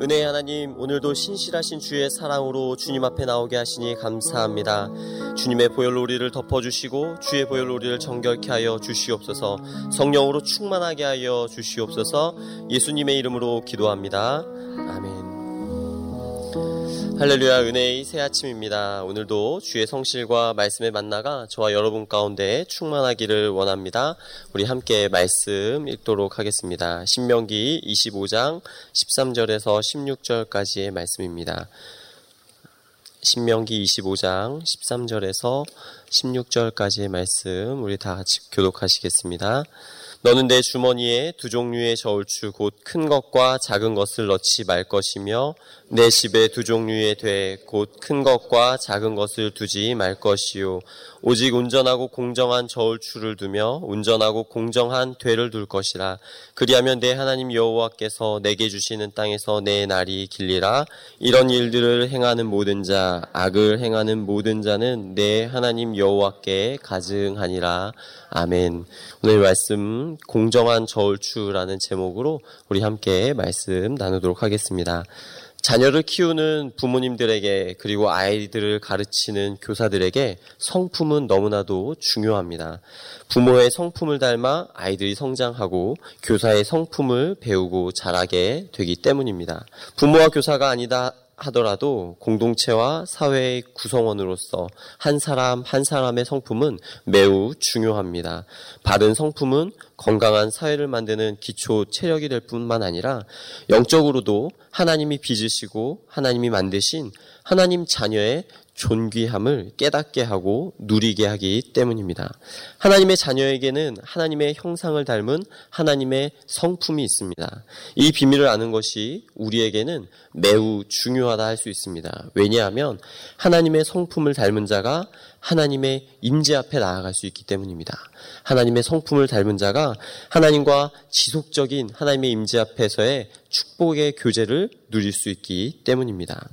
은혜의 하나님, 오늘도 신실하신 주의 사랑으로 주님 앞에 나오게 하시니 감사합니다. 주님의 보혈로 우리를 덮어주시고 주의 보혈로 우리를 정결케 하여 주시옵소서 성령으로 충만하게 하여 주시옵소서 예수님의 이름으로 기도합니다. 아멘. 할렐루야 은혜의 새 아침입니다. 오늘도 주의 성실과 말씀의 만나가 저와 여러분 가운데 충만하기를 원합니다. 우리 함께 말씀 읽도록 하겠습니다. 신명기 25장 13절에서 16절까지의 말씀입니다. 신명기 25장 13절에서 16절까지의 말씀 우리 다 같이 교독하시겠습니다. 너는 내 주머니에 두 종류의 저울추 곧 큰 것과 작은 것을 넣지 말 것이며 내 집에 두 종류의 돼 곧 큰 것과 작은 것을 두지 말 것이요. 오직 온전하고 공정한 저울추를 두며 온전하고 공정한 되를 둘 것이라. 그리하면 내 하나님 여호와께서 내게 주시는 땅에서 내 날이 길리라. 이런 일들을 행하는 모든 자 악을 행하는 모든 자는 내 하나님 여호와께 가증하니라. 아멘. 오늘 말씀 공정한 저울추라는 제목으로 우리 함께 말씀 나누도록 하겠습니다. 자녀를 키우는 부모님들에게 그리고 아이들을 가르치는 교사들에게 성품은 너무나도 중요합니다. 부모의 성품을 닮아 아이들이 성장하고 교사의 성품을 배우고 자라게 되기 때문입니다. 부모와 교사가 아니다 하더라도 공동체와 사회의 구성원으로서 한 사람 한 사람의 성품은 매우 중요합니다. 바른 성품은 건강한 사회를 만드는 기초 체력이 될 뿐만 아니라 영적으로도 하나님이 빚으시고 하나님이 만드신 하나님 자녀의 존귀함을 깨닫게 하고 누리게 하기 때문입니다. 하나님의 자녀에게는 하나님의 형상을 닮은 하나님의 성품이 있습니다. 이 비밀을 아는 것이 우리에게는 매우 중요하다 할 수 있습니다. 왜냐하면 하나님의 성품을 닮은 자가 하나님의 임재 앞에 나아갈 수 있기 때문입니다. 하나님의 성품을 닮은 자가 하나님과 지속적인 하나님의 임재 앞에서의 축복의 교제를 누릴 수 있기 때문입니다.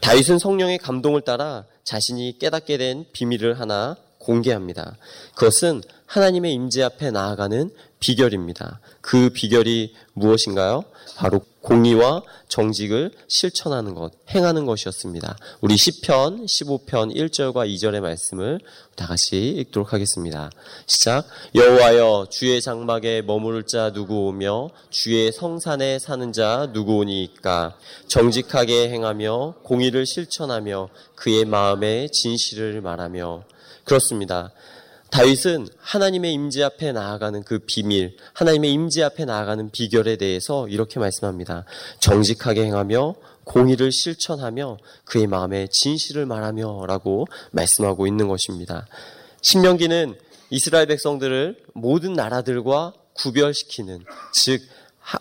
다윗은 성령의 감동을 따라 자신이 깨닫게 된 비밀을 하나 공개합니다. 그것은 하나님의 임재 앞에 나아가는 비결입니다. 그 비결이 무엇인가요? 바로 공의와 정직을 실천하는 것, 행하는 것이었습니다. 우리 10편, 15편 1절과 2절의 말씀을 다 같이 읽도록 하겠습니다. 시작. 여호와여 주의 장막에 머무를 자 누구 오며 주의 성산에 사는 자 누구 오니까 정직하게 행하며 공의를 실천하며 그의 마음에 진실을 말하며 그렇습니다. 다윗은 하나님의 임재 앞에 나아가는 그 비밀, 하나님의 임재 앞에 나아가는 비결에 대해서 이렇게 말씀합니다. 정직하게 행하며 공의를 실천하며 그의 마음에 진실을 말하며라고 말씀하고 있는 것입니다. 신명기는 이스라엘 백성들을 모든 나라들과 구별시키는 즉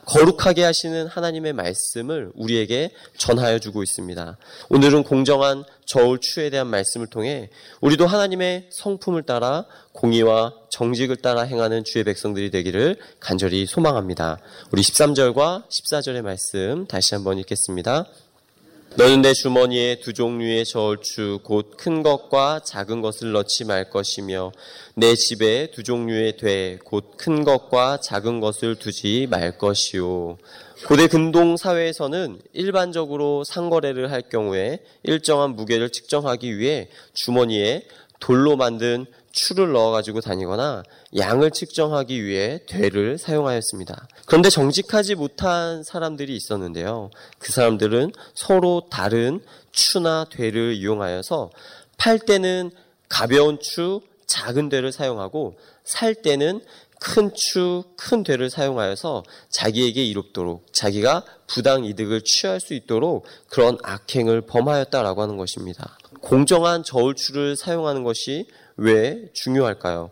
거룩하게 하시는 하나님의 말씀을 우리에게 전하여 주고 있습니다. 오늘은 공정한 저울 추에 대한 말씀을 통해 우리도 하나님의 성품을 따라 공의와 정직을 따라 행하는 주의 백성들이 되기를 간절히 소망합니다. 우리 13절과 14절의 말씀 다시 한번 읽겠습니다. 너는 내 주머니에 두 종류의 저울추 곧 큰 것과 작은 것을 넣지 말 것이며 내 집에 두 종류의 되곧 큰 것과 작은 것을 두지 말 것이요 고대 근동 사회에서는 일반적으로 상거래를 할 경우에 일정한 무게를 측정하기 위해 주머니에 돌로 만든 추를 넣어가지고 다니거나 양을 측정하기 위해 되를 사용하였습니다. 그런데 정직하지 못한 사람들이 있었는데요. 그 사람들은 서로 다른 추나 되를 이용하여서 팔 때는 가벼운 추, 작은 되를 사용하고 살 때는 큰 추, 큰 되를 사용하여서 자기에게 이롭도록 자기가 부당 이득을 취할 수 있도록 그런 악행을 범하였다라고 하는 것입니다. 공정한 저울추를 사용하는 것이 왜 중요할까요?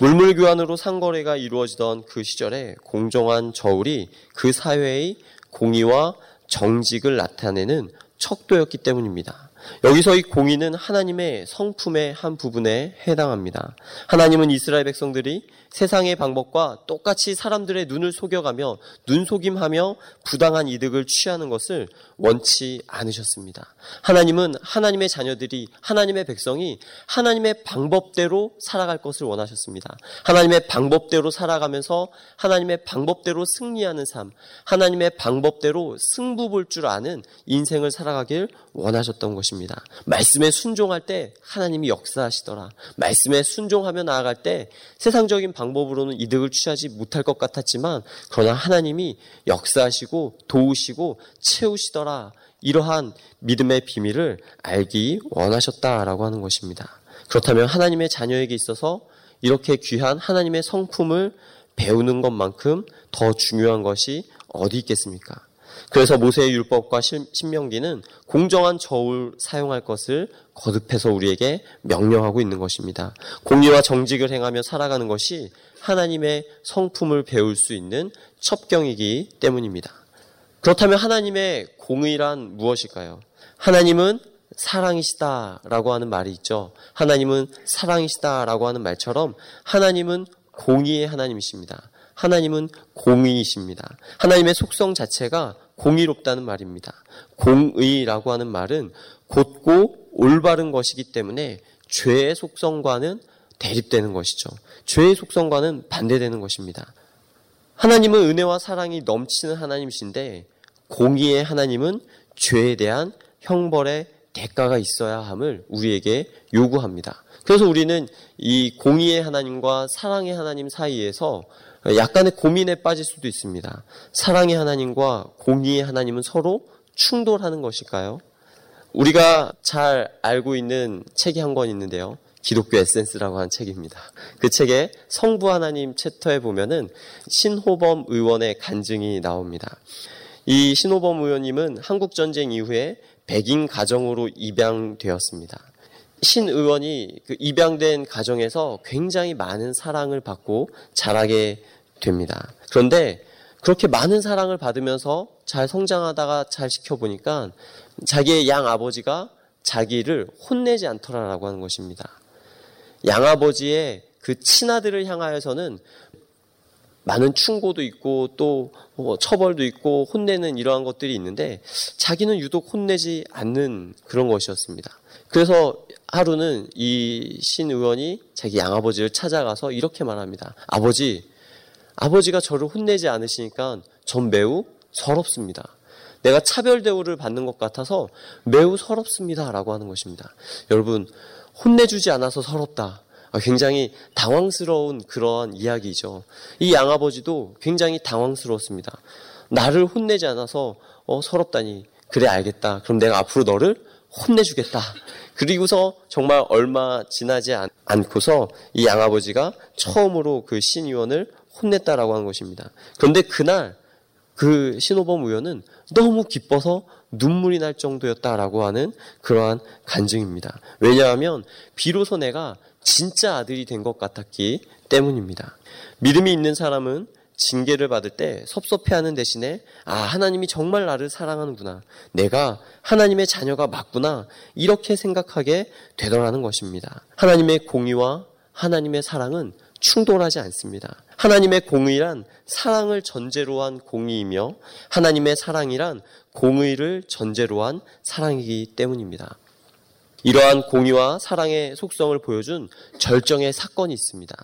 물물 교환으로 상거래가 이루어지던 그 시절에 공정한 저울이 그 사회의 공의와 정직을 나타내는 척도였기 때문입니다. 여기서 이 공의는 하나님의 성품의 한 부분에 해당합니다. 하나님은 이스라엘 백성들이 세상의 방법과 똑같이 사람들의 눈을 속여가며 눈속임하며 부당한 이득을 취하는 것을 원치 않으셨습니다. 하나님은 하나님의 자녀들이 하나님의 백성이 하나님의 방법대로 살아갈 것을 원하셨습니다. 하나님의 방법대로 살아가면서 하나님의 방법대로 승리하는 삶, 하나님의 방법대로 승부 볼 줄 아는 인생을 살아가길 원하셨던 것입니다. 말씀에 순종할 때 하나님이 역사하시더라. 말씀에 순종하며 나아갈 때 세상적인 방법으로는 이득을 취하지 못할 것 같았지만 그러나 하나님이 역사하시고 도우시고 채우시더라. 이러한 믿음의 비밀을 알기 원하셨다라고 하는 것입니다. 그렇다면 하나님의 자녀에게 있어서 이렇게 귀한 하나님의 성품을 배우는 것만큼 더 중요한 것이 어디 있겠습니까? 그래서 모세의 율법과 신명기는 공정한 저울 사용할 것을 거듭해서 우리에게 명령하고 있는 것입니다. 공의와 정직을 행하며 살아가는 것이 하나님의 성품을 배울 수 있는 첩경이기 때문입니다. 그렇다면 하나님의 공의란 무엇일까요? 하나님은 사랑이시다라고 하는 말이 있죠. 하나님은 사랑이시다라고 하는 말처럼 하나님은 공의의 하나님이십니다. 하나님은 공의이십니다. 하나님의 속성 자체가 공의롭다는 말입니다. 공의라고 하는 말은 곧고 올바른 것이기 때문에 죄의 속성과는 대립되는 것이죠. 죄의 속성과는 반대되는 것입니다. 하나님은 은혜와 사랑이 넘치는 하나님이신데 공의의 하나님은 죄에 대한 형벌의 대가가 있어야 함을 우리에게 요구합니다. 그래서 우리는 이 공의의 하나님과 사랑의 하나님 사이에서 약간의 고민에 빠질 수도 있습니다. 사랑의 하나님과 공의의 하나님은 서로 충돌하는 것일까요? 우리가 잘 알고 있는 책이 한 권 있는데요. 기독교 에센스라고 하는 책입니다. 그 책에 성부 하나님 챕터에 보면은 신호범 의원의 간증이 나옵니다. 이 신호범 의원님은 한국 전쟁 이후에 백인 가정으로 입양되었습니다. 신 의원이 그 입양된 가정에서 굉장히 많은 사랑을 받고 자라게 됩니다. 그런데 그렇게 많은 사랑을 받으면서 잘 성장하다가 잘 지켜보니까 자기의 양 아버지가 자기를 혼내지 않더라라고 하는 것입니다. 양 아버지의 그 친아들을 향하여서는 많은 충고도 있고 또뭐 처벌도 있고 혼내는 이러한 것들이 있는데 자기는 유독 혼내지 않는 그런 것이었습니다. 그래서 하루는 이 신 의원이 자기 양아버지를 찾아가서 이렇게 말합니다. 아버지, 아버지가 저를 혼내지 않으시니까 전 매우 서럽습니다. 내가 차별 대우를 받는 것 같아서 매우 서럽습니다. 라고 하는 것입니다. 여러분, 혼내주지 않아서 서럽다. 아, 굉장히 당황스러운 그러한 이야기죠. 이 양아버지도 굉장히 당황스러웠습니다. 나를 혼내지 않아서 어, 서럽다니. 그래 알겠다. 그럼 내가 앞으로 너를 혼내주겠다. 그리고서 정말 얼마 지나지 않, 않고서 이 양아버지가 처음으로 그 신의원을 혼냈다라고 하는 것입니다. 그런데 그날 그 신호범 의원은 너무 기뻐서 눈물이 날 정도였다라고 하는 그러한 간증입니다. 왜냐하면 비로소 내가 진짜 아들이 된 것 같았기 때문입니다. 믿음이 있는 사람은 징계를 받을 때 섭섭해하는 대신에 아 하나님이 정말 나를 사랑하는구나 내가 하나님의 자녀가 맞구나 이렇게 생각하게 되더라는 것입니다. 하나님의 공의와 하나님의 사랑은 충돌하지 않습니다. 하나님의 공의란 사랑을 전제로 한 공의이며 하나님의 사랑이란 공의를 전제로 한 사랑이기 때문입니다. 이러한 공의와 사랑의 속성을 보여준 절정의 사건이 있습니다.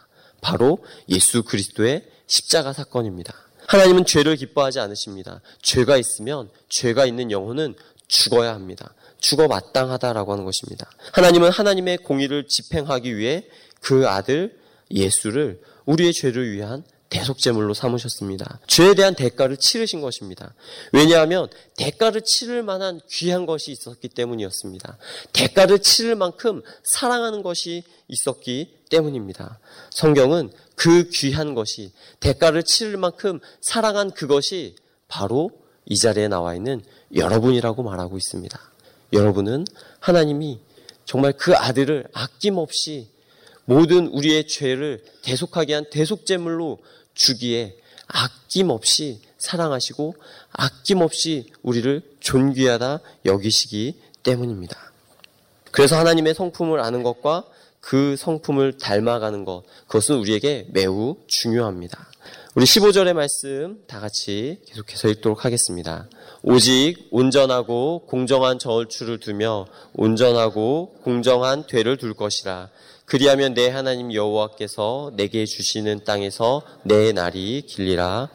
바로 예수 그리스도의 십자가 사건입니다. 하나님은 죄를 기뻐하지 않으십니다. 죄가 있으면 죄가 있는 영혼은 죽어야 합니다. 죽어 마땅하다라고 하는 것입니다. 하나님은 하나님의 공의를 집행하기 위해 그 아들 예수를 우리의 죄를 위한 대속제물로 삼으셨습니다. 죄에 대한 대가를 치르신 것입니다. 왜냐하면 대가를 치를 만한 귀한 것이 있었기 때문이었습니다. 대가를 치를 만큼 사랑하는 것이 있었기 때문입니다. 성경은 그 귀한 것이 대가를 치를 만큼 사랑한 그것이 바로 이 자리에 나와 있는 여러분이라고 말하고 있습니다. 여러분은 하나님이 정말 그 아들을 아낌없이 모든 우리의 죄를 대속하게 한 대속제물로 주기에 아낌없이 사랑하시고 아낌없이 우리를 존귀하다 여기시기 때문입니다. 그래서 하나님의 성품을 아는 것과 그 성품을 닮아가는 것, 그것은 우리에게 매우 중요합니다. 우리 15절의 말씀 다 같이 계속해서 읽도록 하겠습니다. 오직 온전하고 공정한 저울추를 두며 온전하고 공정한 되를 둘 것이라. 그리하면 내 하나님 여호와께서 내게 주시는 땅에서 내 날이 길리라.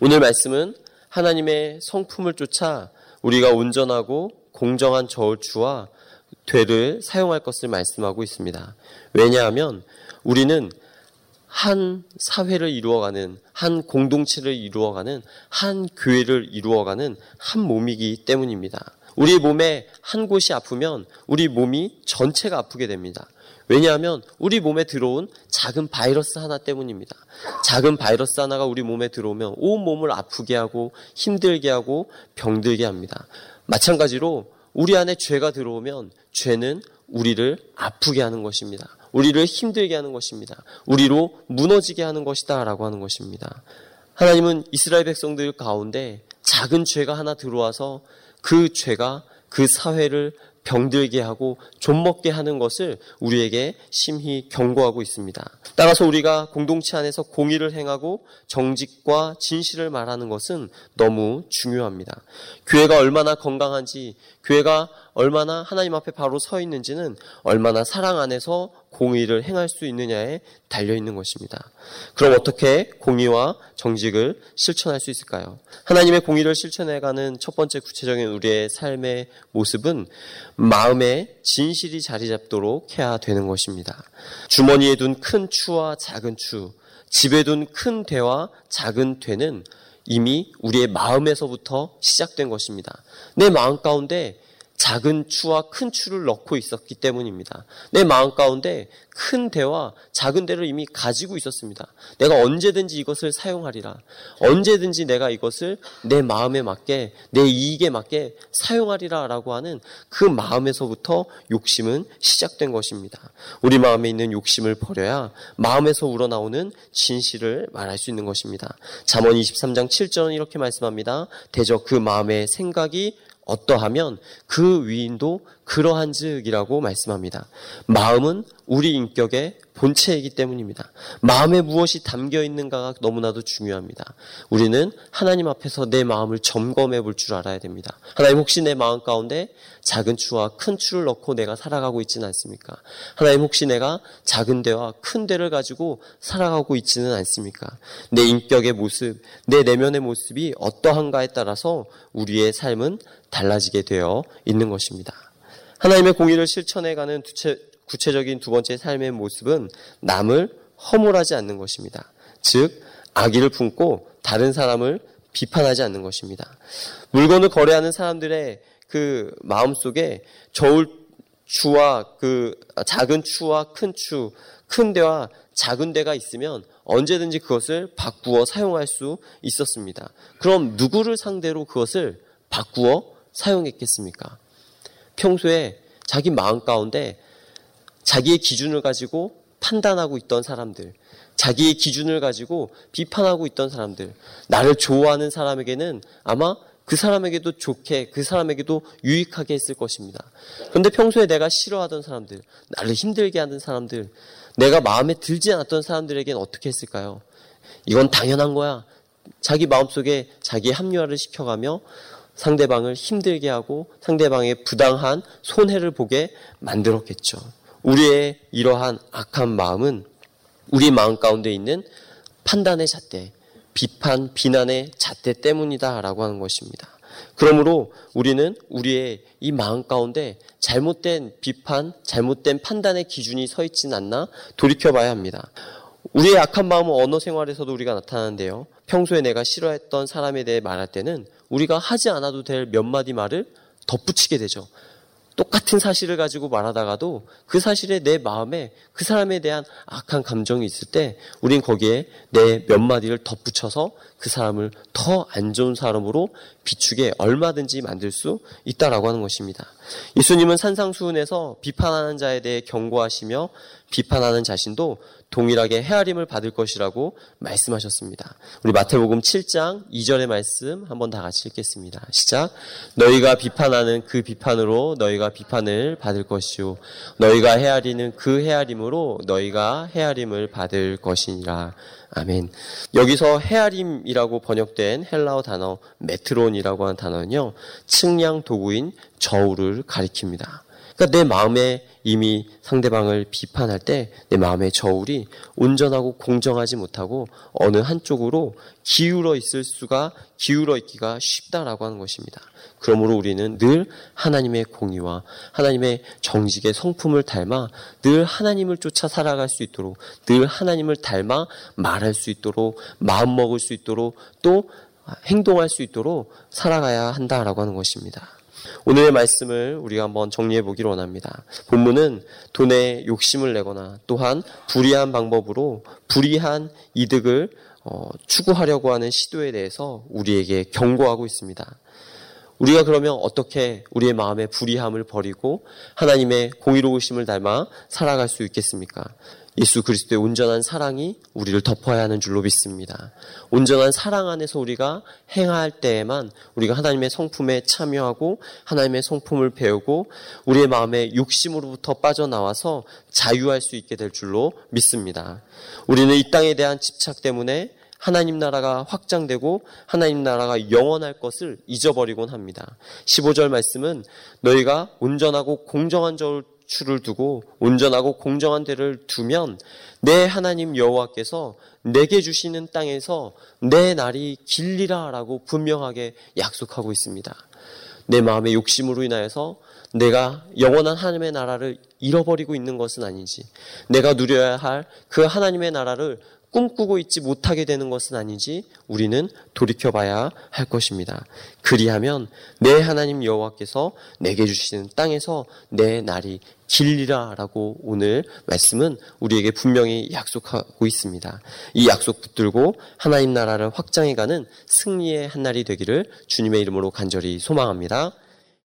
오늘 말씀은 하나님의 성품을 쫓아 우리가 온전하고 공정한 저울추와 되를 사용할 것을 말씀하고 있습니다. 왜냐하면 우리는 한 사회를 이루어가는 한 공동체를 이루어가는 한 교회를 이루어가는 한 몸이기 때문입니다. 우리 몸에 한 곳이 아프면 우리 몸이 전체가 아프게 됩니다. 왜냐하면 우리 몸에 들어온 작은 바이러스 하나 때문입니다. 작은 바이러스 하나가 우리 몸에 들어오면 온 몸을 아프게 하고 힘들게 하고 병들게 합니다. 마찬가지로 우리 안에 죄가 들어오면 죄는 우리를 아프게 하는 것입니다. 우리를 힘들게 하는 것입니다. 우리로 무너지게 하는 것이다. 라고 하는 것입니다. 하나님은 이스라엘 백성들 가운데 작은 죄가 하나 들어와서 그 죄가 그 사회를 병들게 하고 좀먹게 하는 것을 우리에게 심히 경고하고 있습니다. 따라서 우리가 공동체 안에서 공의를 행하고 정직과 진실을 말하는 것은 너무 중요합니다. 교회가 얼마나 건강한지, 교회가 얼마나 하나님 앞에 바로 서 있는지는 얼마나 사랑 안에서 공의를 행할 수 있느냐에 달려 있는 것입니다. 그럼 어떻게 공의와 정직을 실천할 수 있을까요? 하나님의 공의를 실천해가는 첫 번째 구체적인 우리의 삶의 모습은 마음에 진실이 자리 잡도록 해야 되는 것입니다. 주머니에 둔 큰 추와 작은 추, 집에 둔 큰 대와 작은 되는 이미 우리의 마음에서부터 시작된 것입니다. 내 마음 가운데 작은 추와 큰 추를 넣고 있었기 때문입니다. 내 마음 가운데 큰 대와 작은 대를 이미 가지고 있었습니다. 내가 언제든지 이것을 사용하리라. 언제든지 내가 이것을 내 마음에 맞게, 내 이익에 맞게 사용하리라 라고 하는 그 마음에서부터 욕심은 시작된 것입니다. 우리 마음에 있는 욕심을 버려야 마음에서 우러나오는 진실을 말할 수 있는 것입니다. 잠언 23장 7절은 이렇게 말씀합니다. 대저 그 마음의 생각이 어떠하면 그 위인도 그러한즉이라고 말씀합니다. 마음은 우리 인격의 본체이기 때문입니다. 마음에 무엇이 담겨 있는가가 너무나도 중요합니다. 우리는 하나님 앞에서 내 마음을 점검해 볼 줄 알아야 됩니다. 하나님 혹시 내 마음 가운데 작은 추와 큰 추를 넣고 내가 살아가고 있지는 않습니까? 하나님 혹시 내가 작은 데와 큰 데를 가지고 살아가고 있지는 않습니까? 내 인격의 모습, 내 내면의 모습이 어떠한가에 따라서 우리의 삶은 달라지게 되어 있는 것입니다. 하나님의 공의를 실천해가는 구체적인 두 번째 삶의 모습은 남을 허물하지 않는 것입니다. 즉, 악의를 품고 다른 사람을 비판하지 않는 것입니다. 물건을 거래하는 사람들의 그 마음 속에 저울 추와 그 작은 추와 큰 추, 큰 데와 작은 데가 있으면 언제든지 그것을 바꾸어 사용할 수 있었습니다. 그럼 누구를 상대로 그것을 바꾸어 사용했겠습니까? 평소에 자기 마음 가운데 자기의 기준을 가지고 판단하고 있던 사람들, 자기의 기준을 가지고 비판하고 있던 사람들, 나를 좋아하는 사람에게는 아마 그 사람에게도 좋게, 그 사람에게도 유익하게 했을 것입니다. 그런데 평소에 내가 싫어하던 사람들, 나를 힘들게 하는 사람들, 내가 마음에 들지 않았던 사람들에게는 어떻게 했을까요? 이건 당연한 거야. 자기 마음속에 자기 합리화를 시켜가며 상대방을 힘들게 하고 상대방의 부당한 손해를 보게 만들었겠죠. 우리의 이러한 악한 마음은 우리 마음 가운데 있는 판단의 잣대, 비판, 비난의 잣대 때문이다라고 하는 것입니다. 그러므로 우리는 우리의 이 마음 가운데 잘못된 비판, 잘못된 판단의 기준이 서 있지는 않나 돌이켜봐야 합니다. 우리의 악한 마음은 언어 생활에서도 우리가 나타나는데요. 평소에 내가 싫어했던 사람에 대해 말할 때는 우리가 하지 않아도 될 몇 마디 말을 덧붙이게 되죠. 똑같은 사실을 가지고 말하다가도 그 사실에 내 마음에 그 사람에 대한 악한 감정이 있을 때 우린 거기에 내 몇 마디를 덧붙여서 그 사람을 더 안 좋은 사람으로 비추게 얼마든지 만들 수 있다라고 하는 것입니다. 예수님은 산상수훈에서 비판하는 자에 대해 경고하시며 비판하는 자신도 동일하게 헤아림을 받을 것이라고 말씀하셨습니다. 우리 마태복음 7장 2절의 말씀 한번 다 같이 읽겠습니다. 시작. 너희가 비판하는 그 비판으로 너희가 비판을 받을 것이요 너희가 헤아리는 그 헤아림으로 너희가 헤아림을 받을 것이니라. 아멘. 여기서 헤아림이라고 번역된 헬라어 단어 메트론이라고 하는 단어는요. 측량 도구인 저울을 가리킵니다. 그러니까 내 마음에 이미 상대방을 비판할 때 내 마음의 저울이 온전하고 공정하지 못하고 어느 한쪽으로 기울어 있을 수가 기울어 있기가 쉽다라고 하는 것입니다. 그러므로 우리는 늘 하나님의 공의와 하나님의 정직의 성품을 닮아 늘 하나님을 쫓아 살아갈 수 있도록 늘 하나님을 닮아 말할 수 있도록 마음 먹을 수 있도록 또 행동할 수 있도록 살아가야 한다라고 하는 것입니다. 오늘의 말씀을 우리가 한번 정리해 보기를 원합니다. 본문은 돈에 욕심을 내거나 또한 불의한 방법으로 불의한 이득을 어, 추구하려고 하는 시도에 대해서 우리에게 경고하고 있습니다. 우리가 그러면 어떻게 우리의 마음의 불의함을 버리고 하나님의 공의로우심을 닮아 살아갈 수 있겠습니까? 예수 그리스도의 온전한 사랑이 우리를 덮어야 하는 줄로 믿습니다. 온전한 사랑 안에서 우리가 행할 때에만 우리가 하나님의 성품에 참여하고 하나님의 성품을 배우고 우리의 마음의 욕심으로부터 빠져나와서 자유할 수 있게 될 줄로 믿습니다. 우리는 이 땅에 대한 집착 때문에 하나님 나라가 확장되고 하나님 나라가 영원할 것을 잊어버리곤 합니다. 15절 말씀은 너희가 온전하고 공정한 줄을 두고 온전하고 공정한 데를 두면 내 하나님 여호와께서 내게 주시는 땅에서 내 날이 길리라라고 분명하게 약속하고 있습니다. 내 마음의 욕심으로 인하여서 내가 영원한 하나님의 나라를 잃어버리고 있는 것은 아니지. 내가 누려야 할 그 하나님의 나라를 꿈꾸고 있지 못하게 되는 것은 아니지 우리는 돌이켜봐야 할 것입니다. 그리하면 내 하나님 여호와께서 내게 주시는 땅에서 내 날이 길리라라고 오늘 말씀은 우리에게 분명히 약속하고 있습니다. 이 약속 붙들고 하나님 나라를 확장해가는 승리의 한 날이 되기를 주님의 이름으로 간절히 소망합니다.